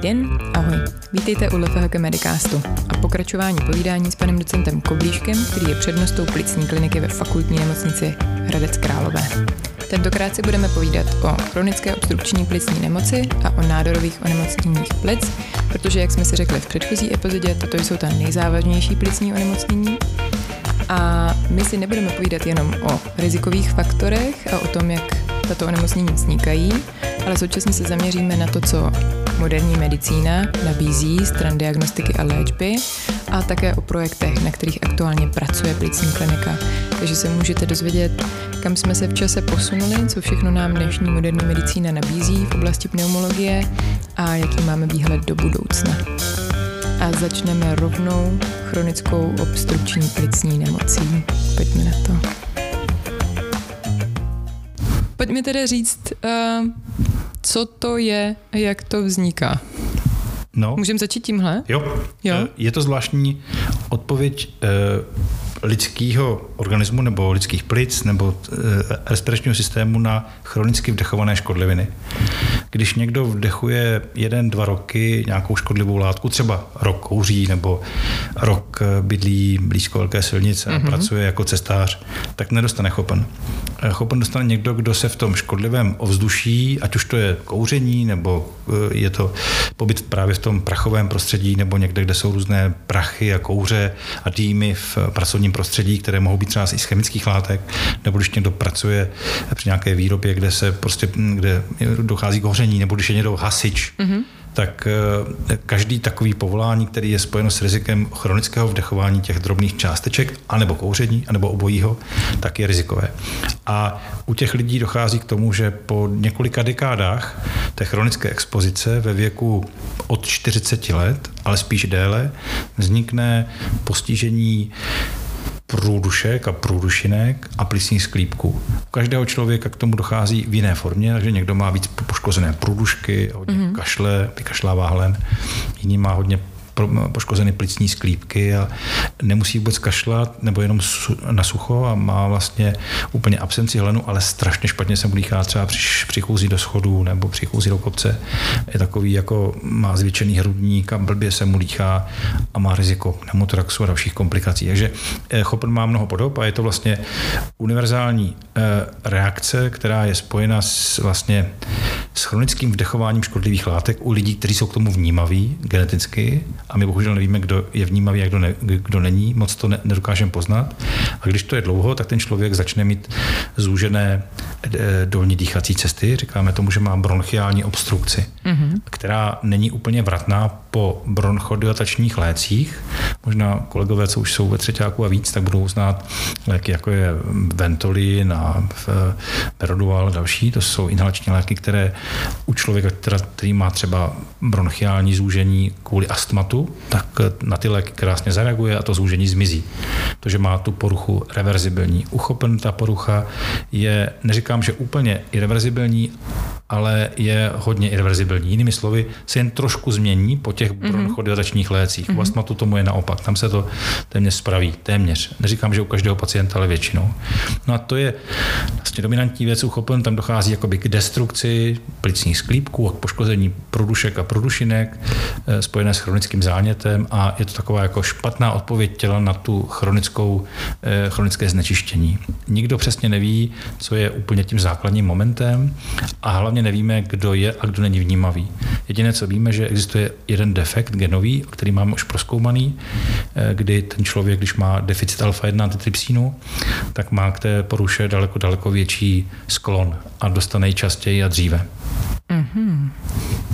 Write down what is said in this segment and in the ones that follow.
den, ahoj. Vítejte u LFHK Medicastu a pokračování povídání s panem docentem Koblíškem, který je přednostou plicní kliniky ve fakultní nemocnici Hradec Králové. Tentokrát si budeme povídat o chronické obstrukční plicní nemoci a o nádorových onemocněních plic, protože, jak jsme si řekli v předchozí epizodě, toto jsou ta nejzávažnější plicní onemocnění. A my si nebudeme povídat jenom o rizikových faktorech a o tom, jak tato onemocnění vznikají, ale současně se zaměříme na to, co moderní medicína nabízí stran diagnostiky a léčby a také o projektech, na kterých aktuálně pracuje plicní klinika. Takže se můžete dozvědět, kam jsme se v čase posunuli, co všechno nám dnešní moderní medicína nabízí v oblasti pneumologie a jaký máme výhled do budoucna. A začneme rovnou chronickou obstrukční plicní nemocí. Pojďme na to. Pojďme tedy říct, uh, co to je a jak to vzniká. No. Můžeme začít tímhle? Jo. Jo. Eh, Je to zvláštní odpověď eh, lidského organismu nebo lidských plic nebo eh, respiračního systému na chronicky vdechované škodliviny. Když někdo vdechuje jeden, dva roky nějakou škodlivou látku, třeba rok kouří nebo rok eh, bydlí blízko velké silnice a mm-hmm. pracuje jako cestář, tak nedostane chopen. Eh, Chopen dostane někdo, kdo se v tom škodlivém ovzduší, ať už to je kouření, nebo je to pobyt právě v tom prachovém prostředí, nebo někde, kde jsou různé prachy a kouře a dýmy v pracovním prostředí, které mohou být třeba i z chemických látek, nebo když někdo pracuje při nějaké výrobě, kde se prostě, kde dochází k hoření, nebo když je někdo hasič, mm-hmm tak eh, každý takový povolání, který je spojeno s rizikem chronického vdechování těch drobných částeček, anebo kouření, anebo obojího, tak je rizikové. A u těch lidí dochází k tomu, že po několika dekádách té chronické expozice ve věku od 40 let, ale spíš déle, vznikne postižení průdušek a průdušinek a plicních sklípků. U každého člověka k tomu dochází v jiné formě, takže někdo má víc poškozené průdušky, hodně mm-hmm. kašle, vykašlává hlen, jiný má hodně poškozeny plicní sklípky a nemusí vůbec kašlat nebo jenom na sucho a má vlastně úplně absenci hlenu, ale strašně špatně se mu dýchá třeba při, při chůzi do schodu nebo při chůzi do kopce. Je takový jako má zvětšený hrudník a blbě se mu dýchá a má riziko pneumotoraxu a dalších komplikací. Takže chopen má mnoho podob a je to vlastně univerzální reakce, která je spojena s vlastně s chronickým vdechováním škodlivých látek u lidí, kteří jsou k tomu vnímaví geneticky a my bohužel nevíme, kdo je vnímavý a kdo, ne, kdo není, moc to ne, nedokážeme poznat. A když to je dlouho, tak ten člověk začne mít zúžené dolní dýchací cesty, říkáme tomu, že má bronchiální obstrukci, mm-hmm. která není úplně vratná po bronchodilatačních lécích. Možná kolegové, co už jsou ve třetíku a víc, tak budou znát léky, jako je Ventolin a Perodual a další. To jsou inhalační léky, které u člověka, který má třeba bronchiální zúžení kvůli astmatu, tak na ty léky krásně zareaguje a to zúžení zmizí. To, že má tu poruchu reverzibilní. Uchopen ta porucha je, neříkám, že úplně irreverzibilní, ale je hodně irreverzibilní. Jinými slovy, se jen trošku změní po těch bronchodilatačních lécích. Mm-hmm. U astmatu tomu je naopak. Tam se to téměř spraví. Téměř. Neříkám, že u každého pacienta, ale většinou. No a to je vlastně dominantní věc uchopen. Tam dochází jakoby k destrukci plicních sklípků a k poškození průdušek a průdušinek spojené s chronickým zánětem a je to taková jako špatná odpověď těla na tu chronickou, chronické znečištění. Nikdo přesně neví, co je úplně tím základním momentem a hlavně nevíme, kdo je a kdo není vnímavý. Jediné, co víme, že existuje jeden defekt genový, který máme už proskoumaný, kdy ten člověk, když má deficit alfa-1 antitrypsínu, tak má k té poruše daleko, daleko větší sklon a dostane ji častěji a dříve. Mm-hmm.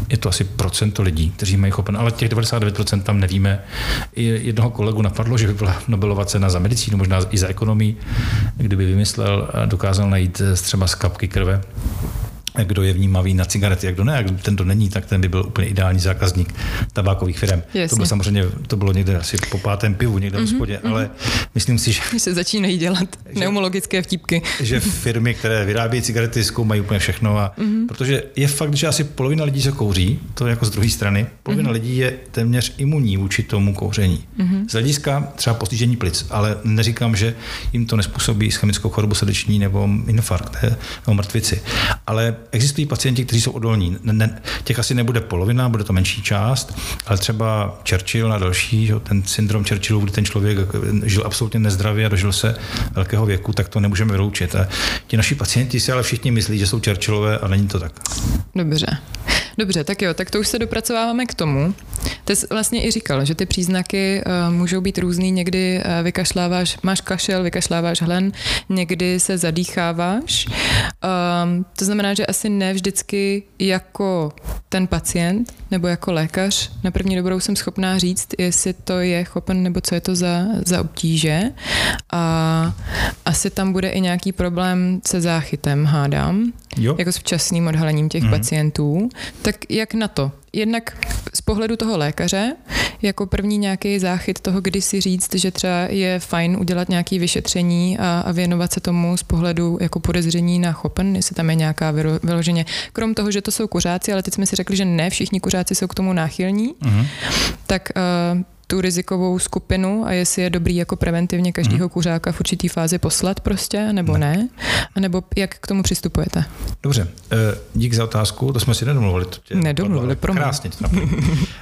Je to asi procento lidí, kteří mají chopen, ale těch 99% tam nevíme. Jednoho kolegu napadlo, že by byla Nobelova cena za medicínu, možná i za ekonomii, kdyby vymyslel dokázal najít třeba z kapky krve kdo je vnímavý na cigarety, jak kdo ne, jak ten to není, tak ten by byl úplně ideální zákazník tabákových firm. Jasně. To bylo samozřejmě, to bylo někde asi po pátém pivu, někde v mm-hmm, hospodě, mm-hmm. ale myslím si, že... Když se začínají dělat že, pneumologické vtípky. Že firmy, které vyrábějí cigarety, zkoumají úplně všechno. A, mm-hmm. Protože je fakt, že asi polovina lidí se kouří, to je jako z druhé strany, polovina mm-hmm. lidí je téměř imunní vůči tomu kouření. Mm-hmm. Z hlediska třeba postižení plic, ale neříkám, že jim to nespůsobí chemickou chorobu srdeční nebo infarkt nebo mrtvici. Ale existují pacienti, kteří jsou odolní. Ne, těch asi nebude polovina, bude to menší část, ale třeba Churchill a další, ten syndrom Churchillu, kdy ten člověk žil absolutně nezdravě a dožil se velkého věku, tak to nemůžeme vyloučit. A ti naši pacienti si ale všichni myslí, že jsou Churchillové a není to tak. Dobře. Dobře, tak jo, tak to už se dopracováváme k tomu. Ty jsi vlastně i říkal, že ty příznaky uh, můžou být různý, někdy uh, vykašláváš, máš kašel, vykašláváš hlen, někdy se zadýcháváš. Um, to znamená, že asi ne vždycky jako ten pacient nebo jako lékař na první dobrou jsem schopná říct, jestli to je chopen nebo co je to za, za obtíže. A asi tam bude i nějaký problém se záchytem, hádám, jo. jako s včasným odhalením těch mm. pacientů. Tak jak na to? Jednak z pohledu toho lékaře, jako první nějaký záchyt toho, kdy si říct, že třeba je fajn udělat nějaké vyšetření a, a věnovat se tomu z pohledu jako podezření na chopen, jestli tam je nějaká vyloženě. Krom toho, že to jsou kuřáci, ale teď jsme si řekli, že ne všichni kuřáci jsou k tomu náchylní, mm-hmm. tak uh, tu rizikovou skupinu a jestli je dobrý jako preventivně každého hmm. kuřáka v určitý fázi poslat prostě, nebo ne. a nebo jak k tomu přistupujete. Dobře, eh, dík za otázku, to jsme si nedomluvili. Nedomluvili, pro Krásně.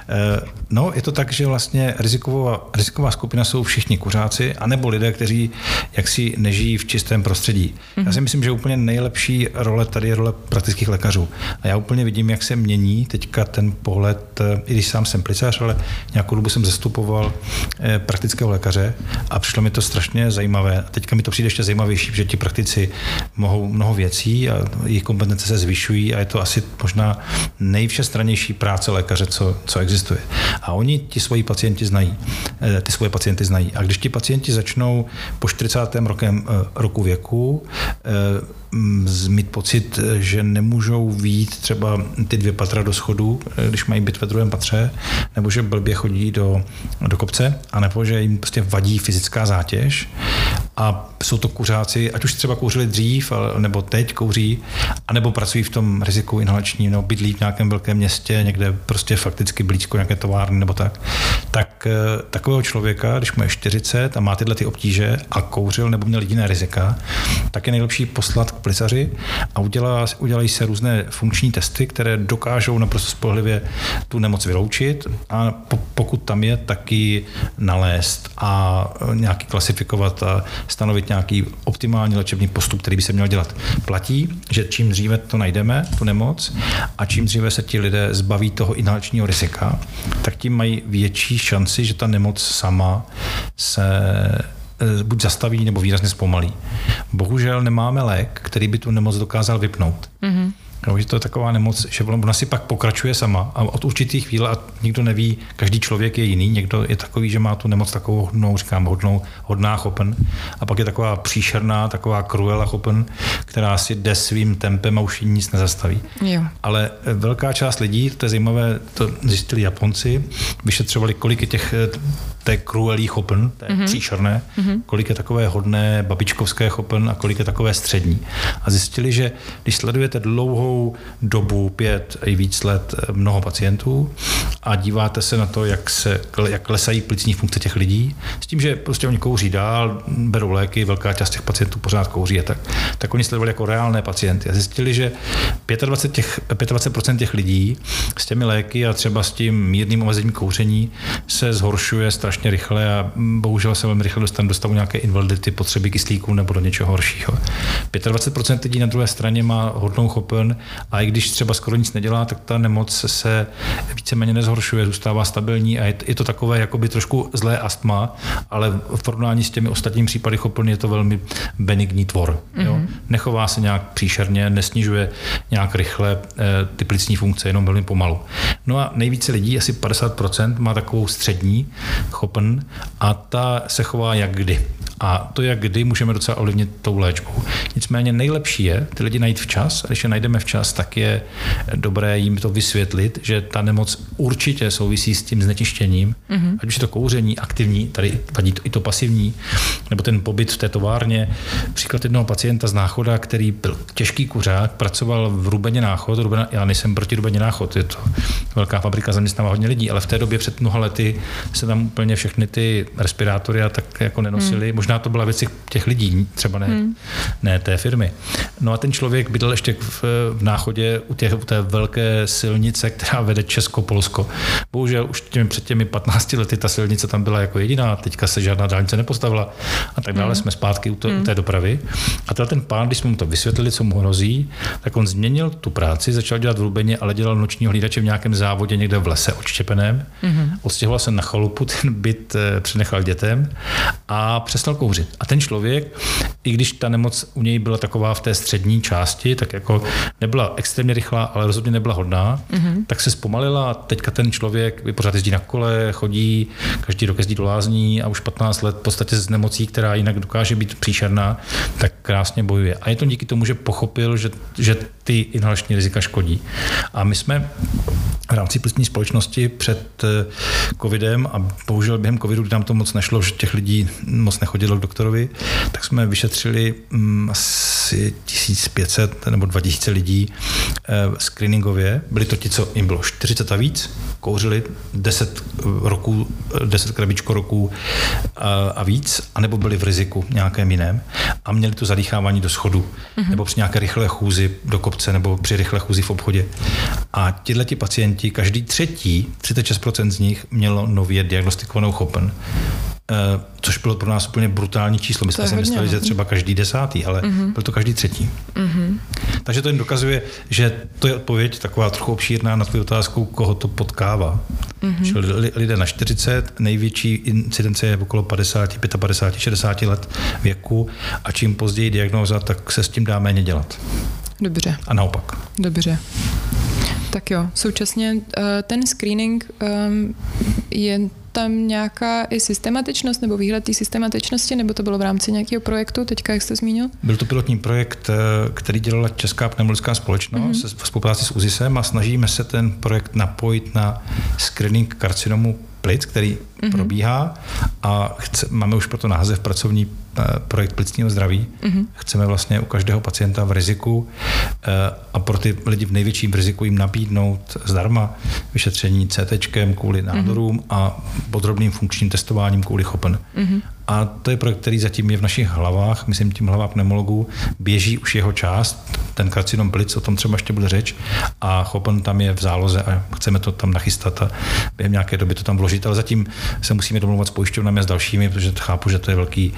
Eh, no, je to tak, že vlastně riziková, riziková skupina jsou všichni kuřáci, anebo lidé, kteří jaksi nežijí v čistém prostředí. Já si mhm. myslím, že úplně nejlepší role tady je role praktických lékařů. A já úplně vidím, jak se mění teďka ten pohled, eh, i když sám jsem plicář, ale nějakou dobu jsem zastup zastupoval eh, praktického lékaře a přišlo mi to strašně zajímavé. A teďka mi to přijde ještě zajímavější, že ti praktici mohou mnoho věcí a jejich kompetence se zvyšují a je to asi možná nejvšestranější práce lékaře, co, co existuje. A oni ti svoji pacienti znají, eh, ty svoje pacienty znají. A když ti pacienti začnou po 40. rokem, eh, roku věku mít pocit, že nemůžou výjít třeba ty dvě patra do schodu, když mají být ve druhém patře, nebo že blbě chodí do, do kopce, anebo že jim prostě vadí fyzická zátěž. A jsou to kuřáci, ať už třeba kouřili dřív, nebo teď kouří, anebo pracují v tom riziku inhalačním, nebo bydlí v nějakém velkém městě, někde prostě fakticky blízko nějaké továrny nebo tak, tak eh, takového člověka, když mu je 40 a má tyhle ty obtíže a kouřil nebo měl jiné rizika, tak je nejlepší poslat plisaři a udělá, udělají se různé funkční testy, které dokážou naprosto spolehlivě tu nemoc vyloučit a pokud tam je, taky nalézt a nějaký klasifikovat a stanovit nějaký optimální léčebný postup, který by se měl dělat. Platí, že čím dříve to najdeme, tu nemoc, a čím dříve se ti lidé zbaví toho inhalačního rizika, tak tím mají větší šanci, že ta nemoc sama se buď zastaví nebo výrazně zpomalí. Bohužel nemáme lék, který by tu nemoc dokázal vypnout. Mm-hmm. No, že to je taková nemoc, že ona si pak pokračuje sama a od určitých chvíle, a nikdo neví, každý člověk je jiný, někdo je takový, že má tu nemoc takovou hodnou, říkám, hodnou, hodná chopen, a pak je taková příšerná, taková kruela chopen, která si jde svým tempem a už nic nezastaví. Jo. Ale eh, velká část lidí, to je zajímavé, to zjistili Japonci, vyšetřovali, kolik je těch té kruelí chopen, té mm-hmm. příšerné, mm-hmm. kolik je takové hodné babičkovské chopen a kolik je takové střední. A zjistili, že když sledujete dlouhou dobu, pět i víc let, eh, mnoho pacientů a díváte se na to, jak, se, jak klesají plicní funkce těch lidí, s tím, že prostě oni kouří dál, berou léky, velká část těch pacientů pořád kouří a tak, tak oni sledovali jako reálné pacienty a zjistili, že 25%, těch, 25% těch lidí s těmi léky a třeba s tím mírným omezením kouření se zhoršuje strašně strašně rychle a bohužel se velmi rychle dostanu do stavu nějaké invalidity, potřeby kyslíku nebo do něčeho horšího. 25% lidí na druhé straně má hodnou chopen a i když třeba skoro nic nedělá, tak ta nemoc se víceméně nezhoršuje, zůstává stabilní a je to takové jakoby trošku zlé astma, ale v porovnání s těmi ostatními případy chopen je to velmi benigní tvor. Mm-hmm. Jo? Mhm. Nechová se nějak příšerně, nesnižuje nějak rychle eh, ty plicní funkce, jenom velmi pomalu. No a nejvíce lidí, asi 50%, má takovou střední schopen a ta se chová jak kdy. A to, jak kdy, můžeme docela ovlivnit tou léčbou. Nicméně nejlepší je ty lidi najít včas a když je najdeme včas, tak je dobré jim to vysvětlit, že ta nemoc určitě souvisí s tím znečištěním, mm-hmm. ať už je to kouření aktivní, tady vadí to, i to pasivní, nebo ten pobyt v té továrně. Příklad jednoho pacienta z Náchoda, který byl těžký kuřák, pracoval v Rubeně Náchod, Rubena, já nejsem proti Rubeně Náchod, je to velká fabrika, zaměstnává hodně lidí, ale v té době před mnoha lety se tam úplně všechny ty respirátory a tak jako nenosili, mm Možná to byla věc těch lidí, třeba ne, hmm. ne té firmy. No a ten člověk bydlel ještě v, v náchodě u, těch, u té velké silnice, která vede Česko-Polsko. Bohužel už těmi, před těmi 15 lety ta silnice tam byla jako jediná, teďka se žádná dálnice nepostavila a tak dále. Hmm. Jsme zpátky u, to, hmm. u té dopravy. A ten pán, když jsme mu to vysvětlili, co mu hrozí, tak on změnil tu práci, začal dělat v Lubeně, ale dělal nočního hlídače v nějakém závodě někde v lese odštěpeném. Mm-hmm. Odstěhoval se na chalupu, ten byt eh, přenechal dětem a přestal kouřit. A ten člověk, i když ta nemoc u něj byla taková v té střední části, tak jako nebyla extrémně rychlá, ale rozhodně nebyla hodná, mm-hmm. tak se zpomalila a teďka ten člověk pořád jezdí na kole, chodí, každý rok jezdí do lázní a už 15 let v podstatě z nemocí, která jinak dokáže být příšerná, tak krásně bojuje. A je to díky tomu, že pochopil, že, že ty inhalační rizika škodí. A my jsme v rámci plicní společnosti před eh, covidem a bohužel během covidu, kdy nám to moc nešlo, že těch lidí moc nechodilo k doktorovi, tak jsme vyšetřili mm, asi 1500 nebo 2000 lidí eh, screeningově. Byli to ti, co jim bylo 40 a víc, kouřili 10 roků, 10 krabičko roků a, a víc, anebo byli v riziku nějakém jiném a měli to zadýchávání do schodu, mm-hmm. nebo při nějaké rychlé chůzi do kopce, nebo při rychlé chůzi v obchodě. A tihle ti pacienti, každý třetí, 36% z nich mělo nově diagnostikovanou chopen. Uh, což bylo pro nás úplně brutální číslo. My jsme si mysleli, že třeba každý desátý, ale uh-huh. byl to každý třetí. Uh-huh. Takže to jen dokazuje, že to je odpověď taková trochu obšírná na tvou otázku, koho to potkává. Uh-huh. Čili lidé na 40, největší incidence je okolo 50, 55, 60 let věku a čím později diagnóza, tak se s tím dá méně dělat. Dobře. A naopak. Dobře. Tak jo, současně eh, ten screening ehm, je tam nějaká i systematičnost nebo výhled té systematičnosti, nebo to bylo v rámci nějakého projektu, teďka jak jste zmínil? Byl to pilotní projekt, eh, který dělala Česká pneumologická společnost mm-hmm. v spolupráci s UZISem a snažíme se ten projekt napojit na screening karcinomu plic, který mm-hmm. probíhá a chce, máme už proto název pracovní projekt plicního zdraví. Mm-hmm. Chceme vlastně u každého pacienta v riziku eh, a pro ty lidi v největším riziku jim nabídnout zdarma vyšetření CT kvůli mhm. nádorům mm-hmm. a podrobným funkčním testováním kvůli chopen. Mm-hmm. A to je projekt, který zatím je v našich hlavách, myslím tím hlavách pneumologů, běží už jeho část, ten karcinom plic, o tom třeba ještě bude řeč, a chopen tam je v záloze a chceme to tam nachystat a během nějaké doby to tam vložit, ale zatím se musíme domluvat s pojišťovnami a s dalšími, protože chápu, že to je velký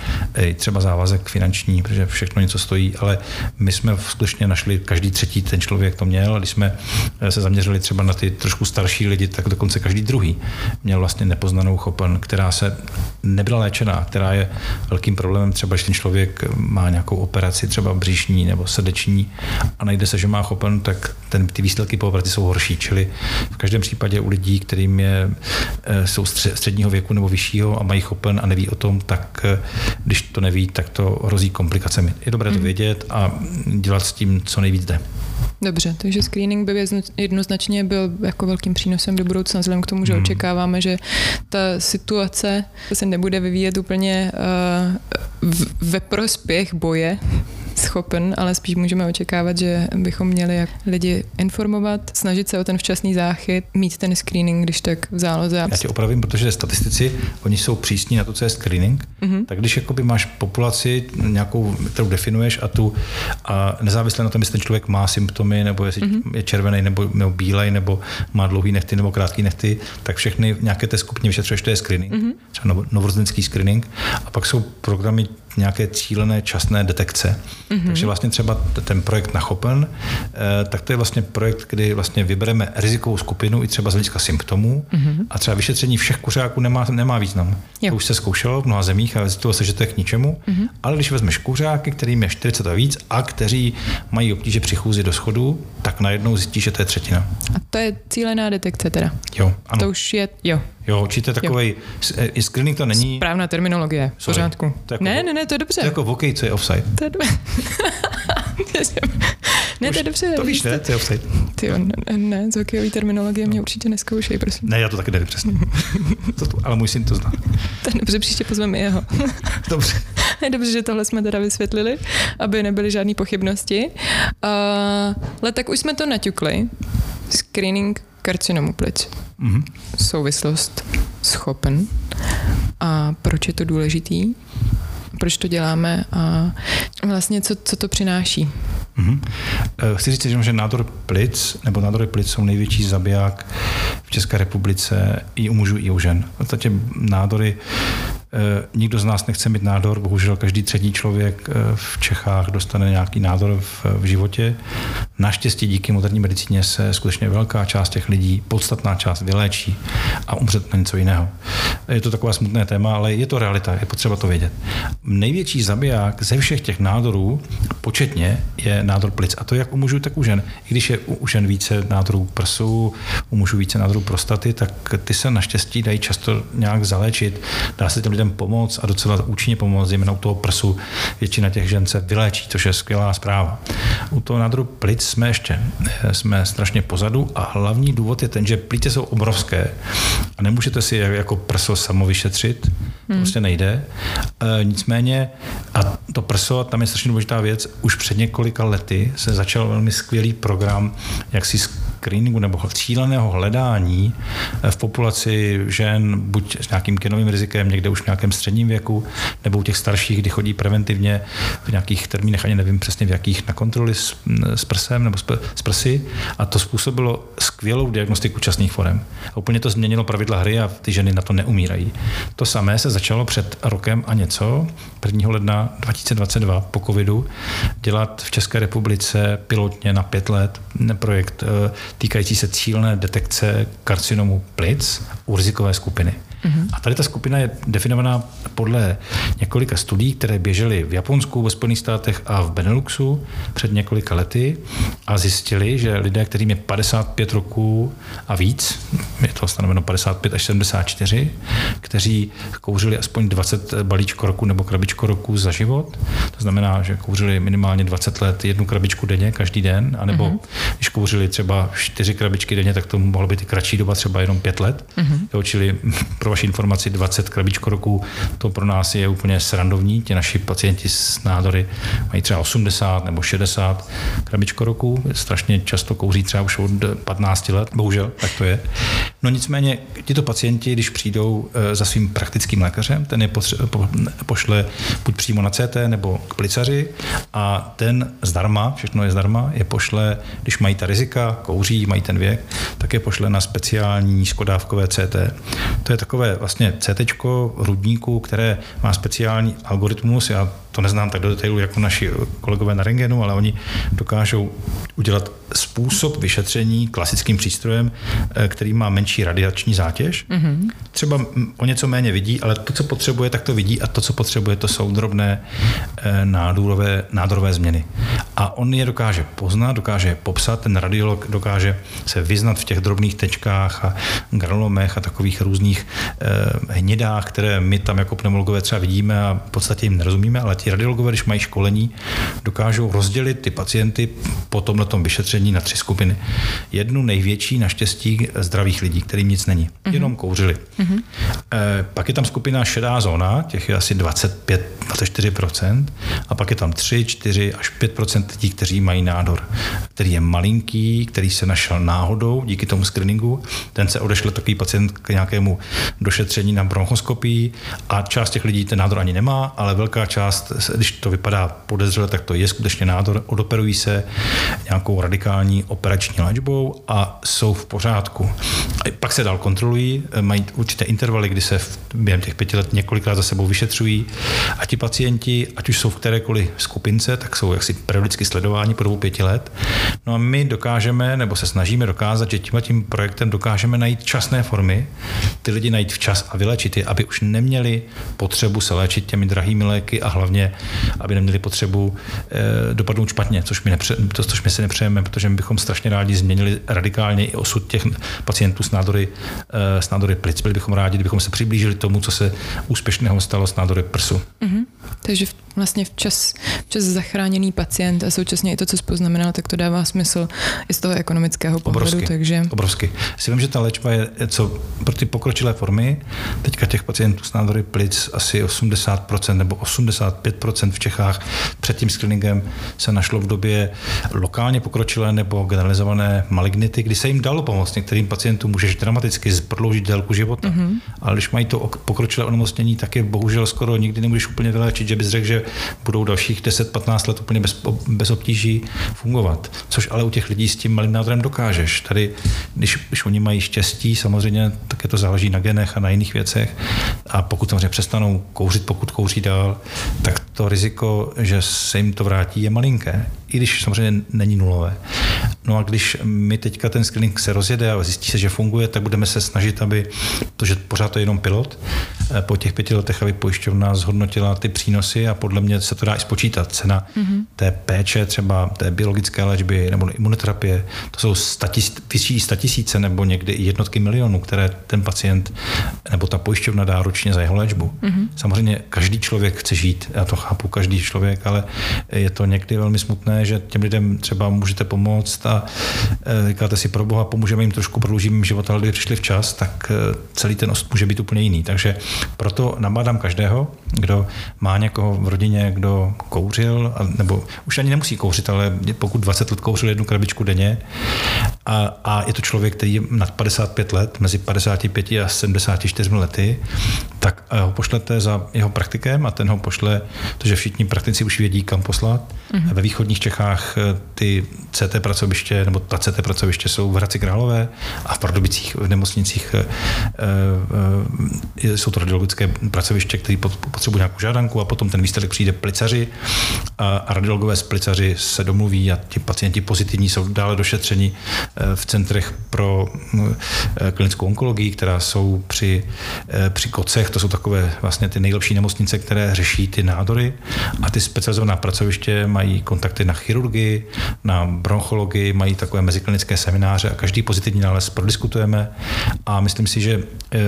třeba závazek finanční, protože všechno něco stojí, ale my jsme skutečně našli, každý třetí ten člověk to měl, když jsme eh, se zaměřili třeba na ty trošku starší lidi, tak dokonce každý druhý měl vlastně nepoznanou chopen, která se nebyla léčená, která je velkým problémem, třeba když ten člověk má nějakou operaci, třeba břišní nebo srdeční a najde se, že má chopen, tak ten, ty výsledky po operaci jsou horší. Čili v každém případě u lidí, kterým je, eh, jsou středního věku nebo vyššího a mají chopen a neví o tom, tak eh, když to neví, tak to hrozí komplikacemi. Je dobré to mhm. vědět a dělat s tím, co nejvíc jde. Dobře, takže screening by jednoznačně byl jako velkým přínosem do budoucna, vzhledem k tomu, že hmm. očekáváme, že ta situace se nebude vyvíjet úplně uh, ve prospěch boje schopen, ale spíš můžeme očekávat, že bychom měli lidi informovat, snažit se o ten včasný záchyt, mít ten screening, když tak v záloze. Já tě opravím, protože statistici, oni jsou přísní na to, co je screening, mm-hmm. tak když jakoby máš populaci nějakou, kterou definuješ a tu a nezávisle na tom, jestli ten člověk má symptomy, nebo jestli mm-hmm. je červený, nebo, nebo bílej, nebo má dlouhý nechty, nebo krátký nechty, tak všechny nějaké té skupině vyšetřuješ, to je screening, mm-hmm. třeba novorozenský screening. A pak jsou programy nějaké cílené časné detekce. Mm-hmm. Takže vlastně třeba ten projekt na Chopen, eh, tak to je vlastně projekt, kdy vlastně vybereme rizikovou skupinu i třeba z hlediska symptomů mm-hmm. a třeba vyšetření všech kuřáků nemá, nemá význam. Jo. To už se zkoušelo v mnoha zemích a zjistilo se, že to je k ničemu, mm-hmm. ale když vezmeš kuřáky, kterým je 40 a víc a kteří mají obtíže při chůzi do schodu, tak najednou zjistíš, že to je třetina. A to je cílená detekce teda? Jo, ano. To už je, jo, Jo, určitě takový eh, screening to není... Správná terminologie, v pořádku. jako, ne, ne, ne, to je dobře. To je jako v hokej, co je offside. To je dobře. ne, to je dobře. To víš, ne? Co je offside. Ty ne, ne, z hokejové terminologie no. mě určitě neskoušej, prosím. Ne, já to taky nevím přesně. to, ale můj syn to zná. To je dobře, příště pozveme jeho. dobře. Je dobře, že tohle jsme teda vysvětlili, aby nebyly žádné pochybnosti. Uh, ale tak už jsme to naťukli. Screening karcinomu plic. Mm-hmm. Souvislost schopen. A proč je to důležitý? proč to děláme a vlastně co, co to přináší. Mm-hmm. Chci říct, že nádor plic nebo nádory plic jsou největší zabiják v České republice i u mužů, i u žen. V podstatě nádory Eh, nikdo z nás nechce mít nádor, bohužel každý třetí člověk eh, v Čechách dostane nějaký nádor v, v životě. Naštěstí díky moderní medicíně se skutečně velká část těch lidí, podstatná část vyléčí a umřet na něco jiného. Je to takové smutné téma, ale je to realita, je potřeba to vědět. Největší zabiják ze všech těch nádorů početně je nádor plic. A to jak u mužů, tak u žen. I když je u žen více nádorů prsu, u mužů více nádorů prostaty, tak ty se naštěstí dají často nějak zaléčit. Dá se těm lidem pomoct a docela účinně pomoct, zejména u toho prsu. Většina těch žen se vyléčí, což je skvělá zpráva. U toho nádoru plic jsme ještě eh, jsme strašně pozadu a hlavní důvod je ten, že plíce jsou obrovské a nemůžete si jako prso samo vyšetřit, hmm. prostě nejde. E, nicméně, a to prso, tam je strašně důležitá věc, už před několika lety se začal velmi skvělý program, jak si screeningu nebo cíleného hledání v populaci žen, buď s nějakým genovým rizikem, někde už v nějakém středním věku, nebo u těch starších, kdy chodí preventivně v nějakých termínech, ani nevím přesně v jakých, na kontroly s, s prsem nebo s prsy. A to způsobilo skvělou diagnostiku časných forem. A úplně to změnilo pravidla hry a ty ženy na to neumírají. To samé se začalo před rokem a něco, 1. ledna 2022 po covidu, dělat v České republice pilotně na pět let projekt eh, týkající se cílené detekce karcinomu plic u rizikové skupiny. Mm-hmm. A tady ta skupina je definovaná podle několika studií, které běžely v Japonsku, ve Spojených státech a v Beneluxu před několika lety a zjistili, že lidé, kterým je 55 roků a víc, je to stanoveno 55 až 74, kteří kouřili aspoň 20 balíčko roku nebo krabičko roku za život, to znamená, že kouřili minimálně 20 let jednu krabičku denně každý den, anebo mm-hmm. když kouřili třeba 4 krabičky denně, tak to mohlo být i kratší doba, třeba jenom 5 let. Mm-hmm. Jo, čili pro vaši informaci 20 krabičko roku, to pro nás je úplně srandovní. Ti naši pacienti s nádory mají třeba 80 nebo 60 krabičko roku, strašně často kouří třeba už od 15 let, bohužel, tak to je. No nicméně, tito pacienti, když přijdou eh, za svým praktickým lékařem, ten je pošle buď přímo na CT nebo k plicaři a ten zdarma, všechno je zdarma, je pošle, když mají ta rizika, kouří, mají ten věk, tak je pošle na speciální nízkodávkové CT. To je takové vlastně CT hrudníku, které má speciální algoritmus. Já to neznám tak do detailu jako naši kolegové na rengenu, ale oni dokážou udělat způsob vyšetření klasickým přístrojem, eh, který má menší radiační zátěž. Mm-hmm. Třeba o něco méně vidí, ale to, co potřebuje, tak to vidí a to, co potřebuje, to jsou drobné eh, nádorové, nádorové změny. A on je dokáže poznat, dokáže je popsat, ten radiolog dokáže se vyznat v těch drobných tečkách a granulomech a takových různých eh, hnědách, které my tam jako pneumologové třeba vidíme a v podstatě jim nerozumíme, ale ti radiologové, když mají školení, dokážou rozdělit ty pacienty po tomhle vyšetření na tři skupiny. Jednu největší naštěstí zdravých lidí, kterým nic není, mm-hmm. jenom kouřili. Mm-hmm. E, pak je tam skupina šedá zóna, těch je asi 25-24%, a pak je tam 3, 4 až 5% lidí, kteří mají nádor, který je malinký, který se našel náhodou díky tomu screeningu. Ten se odešle takový pacient k nějakému došetření na bronchoskopii a část těch lidí ten nádor ani nemá, ale velká část když to vypadá podezřele, tak to je skutečně nádor, odoperují se nějakou radikální operační léčbou a jsou v pořádku. Pak se dál kontrolují, mají určité intervaly, kdy se během těch pěti let několikrát za sebou vyšetřují a ti pacienti, ať už jsou v kterékoliv skupince, tak jsou jaksi periodicky sledováni po dobu pěti let. No a my dokážeme, nebo se snažíme dokázat, že tímhle tím projektem dokážeme najít časné formy, ty lidi najít včas a vylečit je, aby už neměli potřebu se léčit těmi drahými léky a hlavně aby neměli potřebu eh, dopadnout špatně, což my, nepře, to, což my si nepřejeme, protože my bychom strašně rádi změnili radikálně i osud těch pacientů s nádory, eh, s nádory plic. Byli bychom rádi, kdybychom se přiblížili tomu, co se úspěšného stalo s nádory prsu. Mm-hmm. Takže vlastně včas, včas zachráněný pacient a současně i to, co poznamenal, tak to dává smysl i z toho ekonomického pohledu. Obrovsky, takže... obrovsky. Si vím, že ta léčba je, co pro ty pokročilé formy, teďka těch pacientů s nádory plic asi 80% nebo 85% v Čechách před tím screeningem se našlo v době lokálně pokročilé nebo generalizované malignity, kdy se jim dalo pomoct. Některým pacientům můžeš dramaticky prodloužit délku života, mm-hmm. ale když mají to pokročilé onemocnění, tak je bohužel skoro nikdy nemůžeš úplně vyléčit že bys řekl, že budou dalších 10-15 let úplně bez, bez obtíží fungovat. Což ale u těch lidí s tím malým nádorem dokážeš. Tady, když, když oni mají štěstí, samozřejmě také to záleží na genech a na jiných věcech. A pokud samozřejmě přestanou kouřit, pokud kouří dál, tak to riziko, že se jim to vrátí, je malinké i když samozřejmě není nulové. No a když my teďka ten screening se rozjede a zjistí se, že funguje, tak budeme se snažit, aby to, že pořád to je jenom pilot, eh, po těch pěti letech, aby pojišťovna zhodnotila ty přínosy a podle mě se to dá i spočítat. Cena mm-hmm. té péče, třeba té biologické léčby nebo imunoterapie, to jsou statis, vyšší statisíce nebo někdy i jednotky milionů, které ten pacient nebo ta pojišťovna dá ročně za jeho léčbu. Mm-hmm. Samozřejmě každý člověk chce žít, já to chápu, každý člověk, ale je to někdy velmi smutné, že těm lidem třeba můžete pomoct a e, říkáte si pro boha, pomůžeme jim trošku, prodloužíme jim život, ale kdyby přišli včas, tak e, celý ten ost může být úplně jiný. Takže proto nabádám každého, kdo má někoho v rodině, kdo kouřil, nebo už ani nemusí kouřit, ale pokud 20 let kouřil jednu krabičku denně a, a je to člověk, který je nad 55 let, mezi 55 a 74 lety, tak ho pošlete za jeho praktikem a ten ho pošle, protože všichni praktici už vědí, kam poslat. Mm-hmm. Ve východních Čechách eh, ty CT pracoviště, nebo ta CT pracoviště jsou v Hradci Králové a v Pardubicích v nemocnicích e, e, jsou to radiologické pracoviště, které potřebují nějakou žádanku a potom ten výsledek přijde plicaři a, a radiologové z plicaři se domluví a ti pacienti pozitivní jsou dále došetřeni v centrech pro klinickou onkologii, která jsou při, při kocech, to jsou takové vlastně ty nejlepší nemocnice, které řeší ty nádory a ty specializovaná pracoviště mají kontakty na chirurgii, na bronchologii, mají takové meziklinické semináře a každý pozitivní nález prodiskutujeme a myslím si, že eh,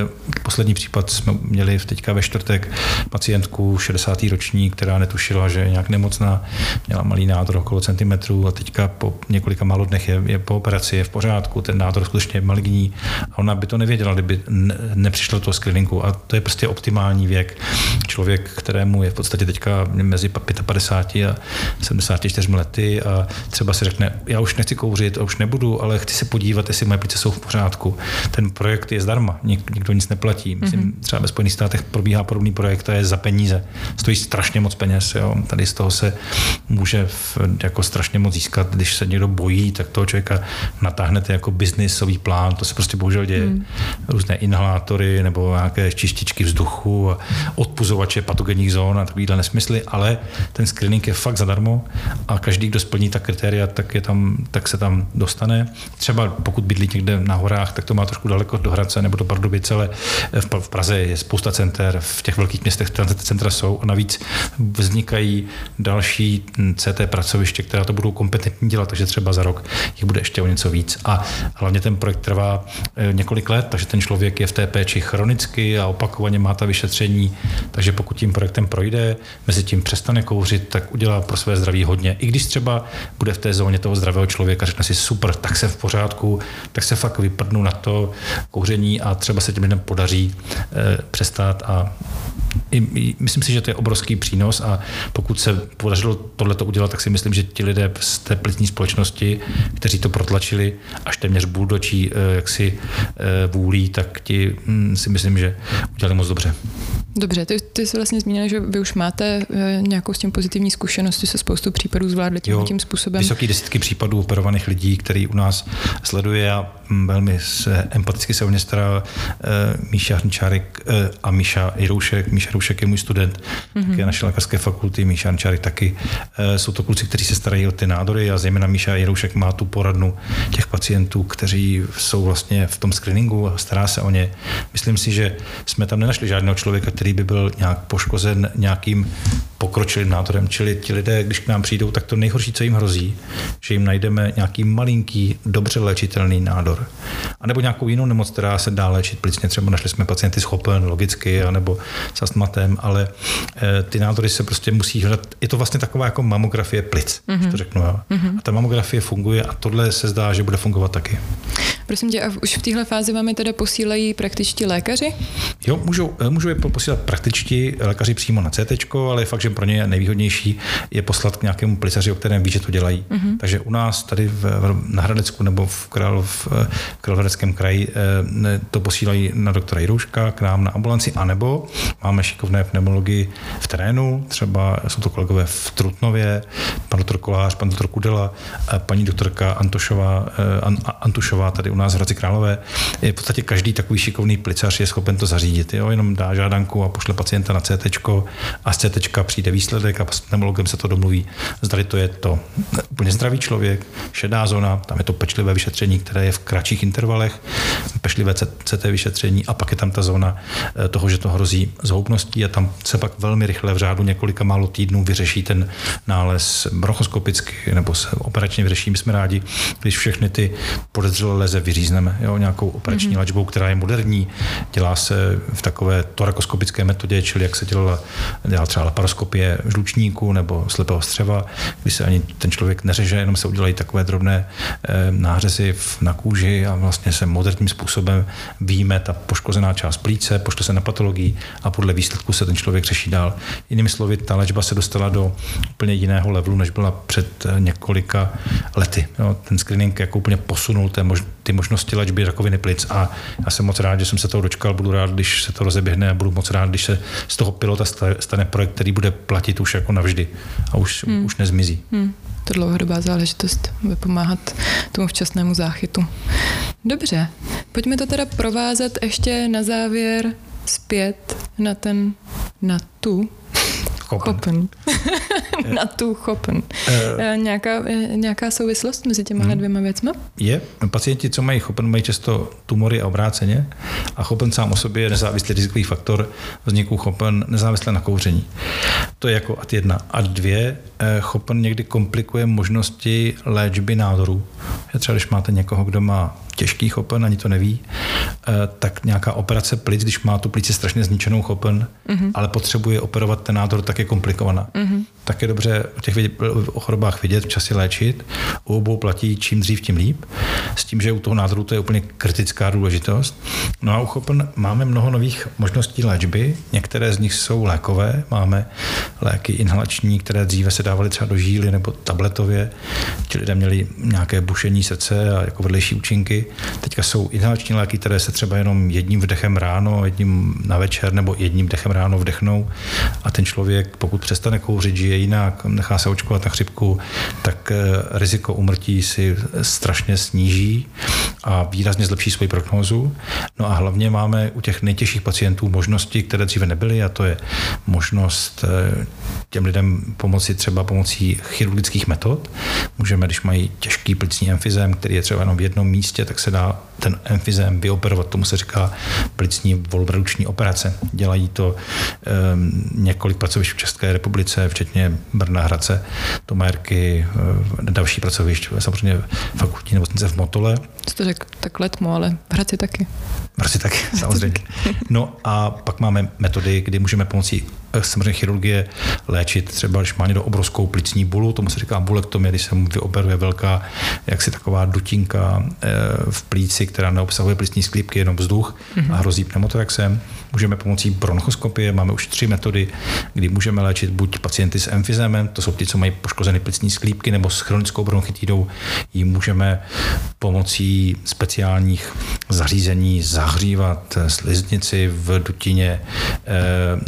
poslední případ jsme měli teďka ve čtvrtek pacientku 60. roční, která netušila, že je nějak nemocná, měla malý nádor okolo centimetrů a teďka po několika málo dnech je, je po operaci, je v pořádku, ten nádor skutečně je maligní a ona by to nevěděla, kdyby ne, nepřišlo to screeningu a to je prostě optimální věk. Člověk, kterému je v podstatě teďka mezi 55 a 74 lety a třeba si řekne, já už nechci kouřit a už nebudu, ale chci se podívat, jestli moje plice jsou v pořádku. Ten projekt je zdarma, Nik, nikdo nic neplatí. Myslím, mm-hmm. třeba ve Spojených státech probíhá podobný projekt a je za peníze. Stojí strašně moc peněz. Jo. Tady z toho se může v, jako strašně moc získat. Když se někdo bojí, tak toho člověka natáhnete jako biznisový plán. To se prostě bohužel děje. Mm. Různé inhalátory nebo nějaké čističky vzduchu a odpuzovače patogenních zón a takovýhle nesmysly, ale ten screening je fakt zadarmo a každý, kdo splní ta kritéria, tak, je tam, tak se tam dostane. Třeba pokud bydlí někde na horách, tak to má trošku daleko do Hradce nebo do Pardubice, ale v Praze je spousta center, v těch velkých městech centra jsou a navíc vznikají další CT pracoviště, která to budou kompetentní dělat, takže třeba za rok jich bude ještě o něco víc. A hlavně ten projekt trvá eh, několik let, takže ten člověk je v té péči chronicky a opakovaně má ta vyšetření, takže pokud tím projektem projde, mezi tím přestane kouřit, tak udělá pro své zdraví hodně. I když třeba bude v té zóně toho zdravého člověka, řekne si super, tak se v pořádku, tak se fakt vyprdnu na to kouření a třeba se těm lidem podaří e, přestat a i, myslím si, že to je obrovský přínos a pokud se podařilo tohleto udělat, tak si myslím, že ti lidé z té plicní společnosti, kteří to protlačili až téměř buldočí e, jaksi e, vůlí, tak ti hm, si myslím, že udělali moc dobře. Dobře, ty, ty jsi vlastně zmínil, že vy už máte e, nějakou s tím pozitivní zkušenost, že se spoustu případů zvládli tím, jo, tím způsobem. Vysoký desítky případů operovaných lidí, který u nás sleduje a hm, velmi se, empaticky se o ně stará Míša Hrnčárek a Míša Jiroušek. Míša Jiroušek je můj student, mm-hmm. také naší lékařské fakulty, Míša Hrnčárek taky. E, jsou to kluci, kteří se starají o ty nádory a zejména Míša Jiroušek má tu poradnu těch pacientů, kteří jsou vlastně v tom screeningu a stará se o ně. Myslím si, že jsme tam nenašli žádného člověka, který by byl nějak poškozen nějakým pokročilým nádorem. Čili ti lidé, když k nám přijdou, tak to nejhorší, co jim hrozí, že jim najdeme nějaký malinký, dobře léčitelný nádor. A nebo nějakou jinou nemoc, která se dá léčit plicně. Třeba našli jsme pacienty s chopen, logicky, anebo astmatem, ale e, ty nádory se prostě musí hledat. Je to vlastně taková jako mamografie plic, mm-hmm. to řeknu. Jo. Mm-hmm. A ta mamografie funguje a tohle se zdá, že bude fungovat taky. Prosím tě, a už v téhle fázi vám je teda posílají praktičtí lékaři? Jo, můžou, eh, můžou je posílat praktičtí lékaři přímo na CT, ale je fakt, že pro ně je nejvýhodnější je poslat k nějakému plicaři, o kterém ví, že to dělají. Mm-hmm. Takže u nás tady v, na Hradecku nebo v, Král, v, v Královéhradeckém kraji eh, to posílají na doktora Jirouška k nám na ambulanci, anebo máme šikovné pneumologii v terénu, třeba jsou to kolegové v Trutnově, pan doktor Kolář, pan doktor Kudela, paní doktorka Antošová, eh, Antušová tady u nás v Hradci Králové. Je v podstatě každý takový šikovný plicař je schopen to zařídit. Jo? Jenom dá žádanku a pošle pacienta na CT a z CT přijde výsledek a s pneumologem se to domluví. Zdali to je to úplně zdravý člověk, šedá zóna, tam je to pečlivé vyšetření, které je v kratších intervalech, pečlivé CT vyšetření a pak je tam ta zóna eh, toho, že to hrozí zhoubností a tam se pak velmi rychle v řádu několika málo týdnů vyřeší ten nález bronchoskopicky nebo se operačně vyřeší. My jsme rádi, když všechny ty podezřelé leze vyřízneme jo, nějakou operační mm-hmm. léčbou, která je moderní, dělá se v takové torakoskopické metodě, čili jak se dělala, dělá třeba laparoskopie žlučníku nebo slepého střeva, kdy se ani ten člověk neřeže, jenom se udělají takové drobné eh, nářezy na kůži a vlastně se moderním způsobem víme ta poškozená část plíce, pošle se na patologii a podle výsledku se ten člověk řeší dál. Jinými slovy, ta léčba se dostala do úplně jiného levelu, než byla před eh, několika lety. Jo, ten screening jako úplně posunul té mož, ty možnosti léčby rakoviny plic a já jsem moc rád, že jsem se toho dočkal, budu rád, když se to rozeběhne a budu moc rád, když se z toho pilota stane projekt, který bude platit už jako navždy a už, hmm. už nezmizí. Hmm. To dlouhodobá záležitost, bude pomáhat tomu včasnému záchytu. Dobře, pojďme to teda provázet ještě na závěr zpět na ten, na tu Chopen. na tu chopen. Uh, nějaká, nějaká souvislost mezi těma hmm. dvěma věcmi? Je. Pacienti, co mají chopen, mají často tumory a obráceně. A chopen sám o sobě je nezávislý rizikový faktor vzniku chopen nezávisle na kouření. To je jako ad jedna. A dvě, chopen někdy komplikuje možnosti léčby nádorů. Třeba když máte někoho, kdo má těžký chopen, ani to neví, eh, tak nějaká operace plic, když má tu plíci strašně zničenou chopen, mm-hmm. ale potřebuje operovat ten nádor, tak je komplikovaná. Mm-hmm. Tak je dobře o těch o chorobách vidět, včasy léčit. U obou platí čím dřív, tím líp. S tím, že u toho nádoru to je úplně kritická důležitost. No a u chopen máme mnoho nových možností léčby. Některé z nich jsou lékové. Máme léky inhalační, které dříve se dávaly třeba do žíly nebo tabletově. Ti lidé měli nějaké bušení srdce a jako vedlejší účinky. Teďka jsou inhalační léky, které se třeba jenom jedním vdechem ráno, jedním na večer nebo jedním dechem ráno vdechnou a ten člověk, pokud přestane kouřit, žije jinak, nechá se očkovat na chřipku, tak eh, riziko umrtí si strašně sníží a výrazně zlepší svoji prognózu. No a hlavně máme u těch nejtěžších pacientů možnosti, které dříve nebyly, a to je možnost eh, těm lidem pomoci třeba pomocí chirurgických metod. Můžeme, když mají těžký plicní emfizem, který je třeba jenom v jednom místě, tak se dá ten emfizem vyoperovat. Tomu se říká plicní volbruční operace. Dělají to um, několik pracovišť v České republice, včetně Brna, Hradce, Tomérky, um, další pracovišť, samozřejmě fakultní nemocnice v Motole. Jste řekl tak letmo, ale v Hradci taky. V Hradci taky, samozřejmě. No a pak máme metody, kdy můžeme pomocí eh, samozřejmě chirurgie léčit třeba, když má někdo obrovskou plicní bulu, tomu se říká bulektomie, když se mu vyoperuje velká, jaksi taková dutinka eh, v plíci, která neobsahuje plicní sklípky, jenom vzduch mm-hmm. a hrozí pneumotoraxem. Můžeme pomocí bronchoskopie, máme už tři metody, kdy můžeme léčit buď pacienty s emfizémem, to jsou ti, co mají poškozeny plicní sklípky, nebo s chronickou bronchitidou, jim můžeme pomocí speciálních zařízení zahřívat sliznici v dutině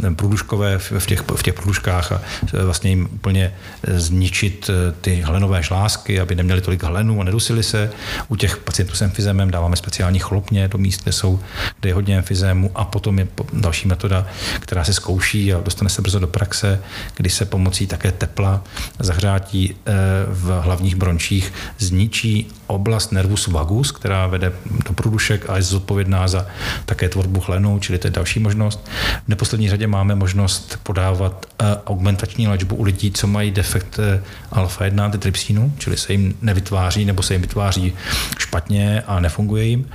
eh, průduškové v těch, v těch průduškách a vlastně jim úplně zničit eh, ty hlenové žlázky, aby neměli tolik hlenů a nedusili se. U těch pacientů s emfizémem dáváme speciální chlopně do míst, kde, jsou, kde je hodně emfizému a potom je další metoda, která se zkouší a dostane se brzo do praxe, kdy se pomocí také tepla zahřátí eh, v hlavních brončích zničí oblast nervus vagus, která vede do průdušek a je zodpovědná za také tvorbu chlenu, čili to je další možnost. V neposlední řadě máme možnost podávat eh, augmentační léčbu u lidí, co mají defekt eh, alfa-1 antitrypsínu, čili se jim nevytváří nebo se jim vytváří špatně a nefunguje jim.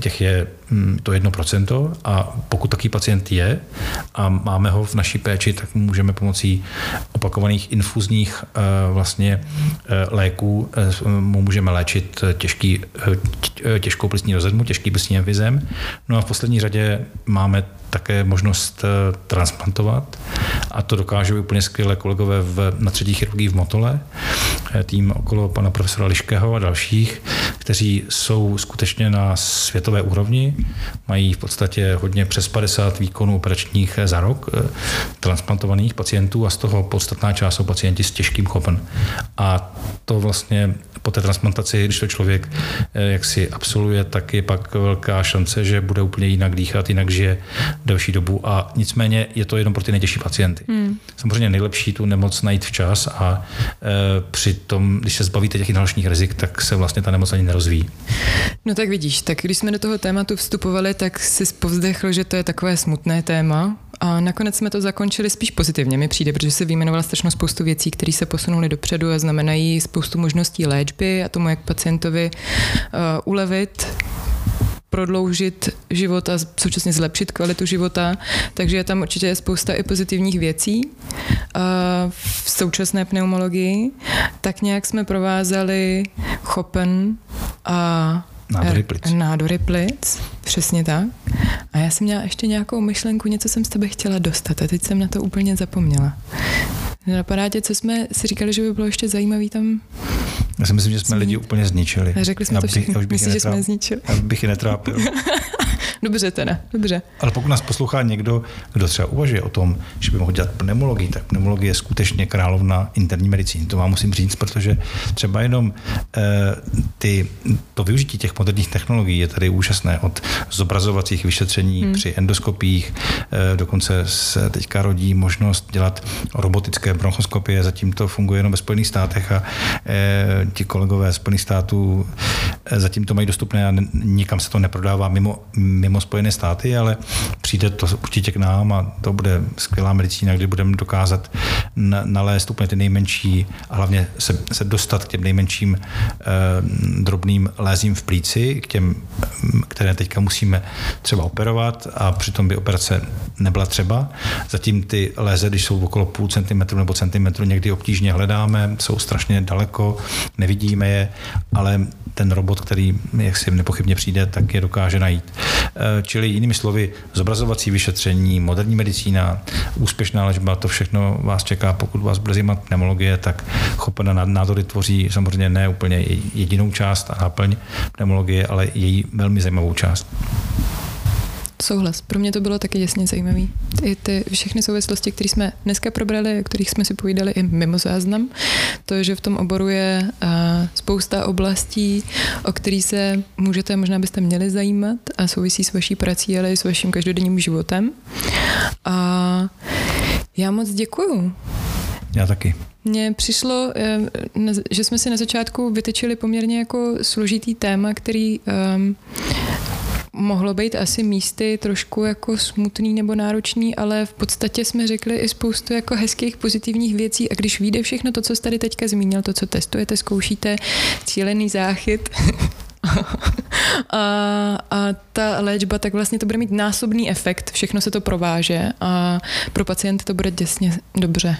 Těch je to jedno procento a pokud taký pacient je a máme ho v naší péči, tak můžeme pomocí opakovaných infuzních eh, vlastně léků mu můžeme léčit těžký, těžkou plicní rozedmu, těžký plicní emfizem. No a v poslední řadě máme také možnost transplantovat. A to dokážou úplně skvěle kolegové v, na třetí chirurgii v Motole, eh, tým okolo pana profesora Liškého a dalších, kteří jsou skutečně na světové úrovni, mají v podstatě hodně přes 50 výkonů operačních za rok transplantovaných pacientů a z toho podstatná část jsou pacienti s těžkým chopen. A to vlastně po té transplantaci, když to člověk eh, jak si absolvuje, tak je pak velká šance, že bude úplně jinak dýchat, jinak žije delší dobu a nicméně je to jenom pro ty nejtěžší pacienty. Hmm. Samozřejmě nejlepší tu nemoc najít včas a e, při tom, když se zbavíte těch inhalačních rizik, tak se vlastně ta nemoc ani nerozvíjí. No tak vidíš, tak když jsme do toho tématu vstupovali, tak si povzdechl, že to je takové smutné téma, a nakonec jsme to zakončili spíš pozitivně, mi přijde, protože se vyjmenovala strašnou spoustu věcí, které se posunuly dopředu a znamenají spoustu možností léčby a tomu, jak pacientovi uh, ulevit prodloužit život a současně zlepšit kvalitu života, takže je tam určitě spousta i pozitivních věcí. V současné pneumologii tak nějak jsme provázali chopen a Nádory plic. Nádory plic, přesně tak. A já jsem měla ještě nějakou myšlenku, něco jsem z tebe chtěla dostat a teď jsem na to úplně zapomněla. Napadá tě, co jsme si říkali, že by bylo ještě zajímavý tam já si myslím, že jsme lidi úplně zničili. A řekli jsme já to všichni. Myslíš, že jsme zničili? Já bych je netrápil. dobře teda, dobře. Ale pokud nás poslouchá někdo, kdo třeba uvažuje o tom, že by mohl dělat pneumologii, tak pneumologie je skutečně královna interní medicíny. To vám musím říct, protože třeba jenom e, ty, to využití těch moderních technologií je tady úžasné. Od zobrazovacích vyšetření hmm. při endoskopích, e, dokonce se teďka rodí možnost dělat robotické bronchoskopie, zatím to funguje jenom ve Spojených státech a e, ti kolegové z Spojených států eh, zatím to mají dostupné a nikam se to neprodává mimo, mimo Spojené státy, ale přijde to určitě k nám a to bude skvělá medicína, kdy budeme dokázat nalézt úplně ty nejmenší a hlavně se, se dostat k těm nejmenším eh, drobným lézím v plíci, k těm, které teďka musíme třeba operovat a přitom by operace nebyla třeba. Zatím ty léze, když jsou okolo půl centimetru nebo centimetru, někdy obtížně hledáme, jsou strašně daleko, nevidíme je, ale ten robot, který jak si nepochybně přijde, tak je dokáže najít. Eh, čili jinými slovy, zobrazovací vyšetření, moderní medicína, úspěšná léčba, to všechno vás čeká. Pokud vás bude zajímat pneumologie, tak chopené nádory tvoří samozřejmě ne úplně jedinou část a náplň pneumologie, ale její velmi zajímavou část. Souhlas. Pro mě to bylo taky jasně zajímavé. Ty, ty všechny souvislosti, které jsme dneska probrali, o kterých jsme si povídali i mimo záznam, to, že v tom oboru je uh, spousta oblastí, o který se můžete, možná byste měli zajímat a souvisí s vaší prací, ale i s vaším každodenním životem. A já moc děkuju. Já taky. Mně přišlo, eh, že jsme si na začátku vytečili poměrně jako složitý téma, který um, mohlo být asi místy trošku jako smutný nebo náročný, ale v podstatě jsme řekli i spoustu jako hezkých pozitivních věcí. A když vyjde všechno to, co jste tady teďka zmínil, to, co testujete, zkoušíte, cílený záchyt, a, a ta léčba, tak vlastně to bude mít násobný efekt, všechno se to prováže a pro pacienty to bude děsně dobře.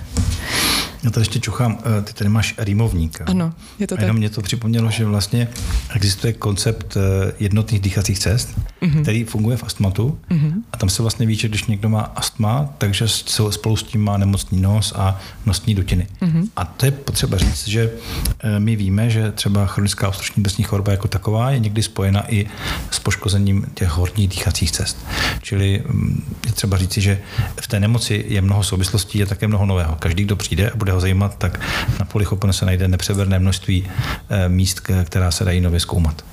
Já tady ještě čuchám, eh, ty tady máš rýmovník. Ano, je to a jenom tak. mě to připomnělo, že vlastně existuje koncept eh, jednotných dýchacích cest, mm-hmm. který funguje v astmatu mm-hmm. a tam se vlastně ví, že když někdo má astma, takže spolu s tím má nemocný nos a nosní dutiny. Mm-hmm. A to je potřeba říct, že eh, my víme, že třeba chronická obstrukční prsní choroba jako taková je někdy spojena i poškozením těch horních dýchacích cest. Čili mm, je třeba říci, že v té nemoci je mnoho souvislostí a také mnoho nového. Každý, kdo přijde a bude ho zajímat, tak na polichopenu se najde nepřeberné množství eh, míst, která se dají nově zkoumat.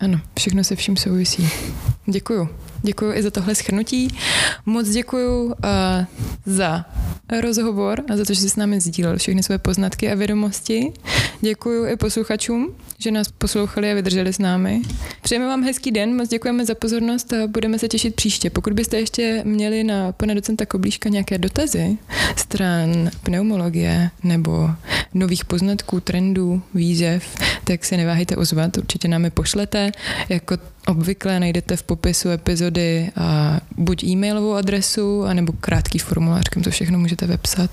Ano, všechno se vším souvisí. Děkuju. Děkuji i za tohle schrnutí. Moc děkuji uh, za rozhovor a za to, že jsi s námi sdílel všechny své poznatky a vědomosti. Děkuji i posluchačům, že nás poslouchali a vydrželi s námi. Přejeme vám hezký den, moc děkujeme za pozornost a budeme se těšit příště. Pokud byste ještě měli na pana docenta Koblíška nějaké dotazy stran pneumologie nebo nových poznatků, trendů, výzev, tak se neváhejte ozvat, určitě nám je pošlete. Jako obvykle najdete v popisu epizody a buď e-mailovou adresu, anebo krátký formulář, kam to všechno můžete vepsat.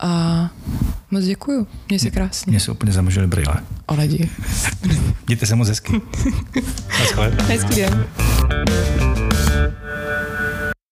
A moc děkuju, měj se krásně. Mně se úplně zamožili brýle. Ale dí. Mějte se moc hezky. Hezký den.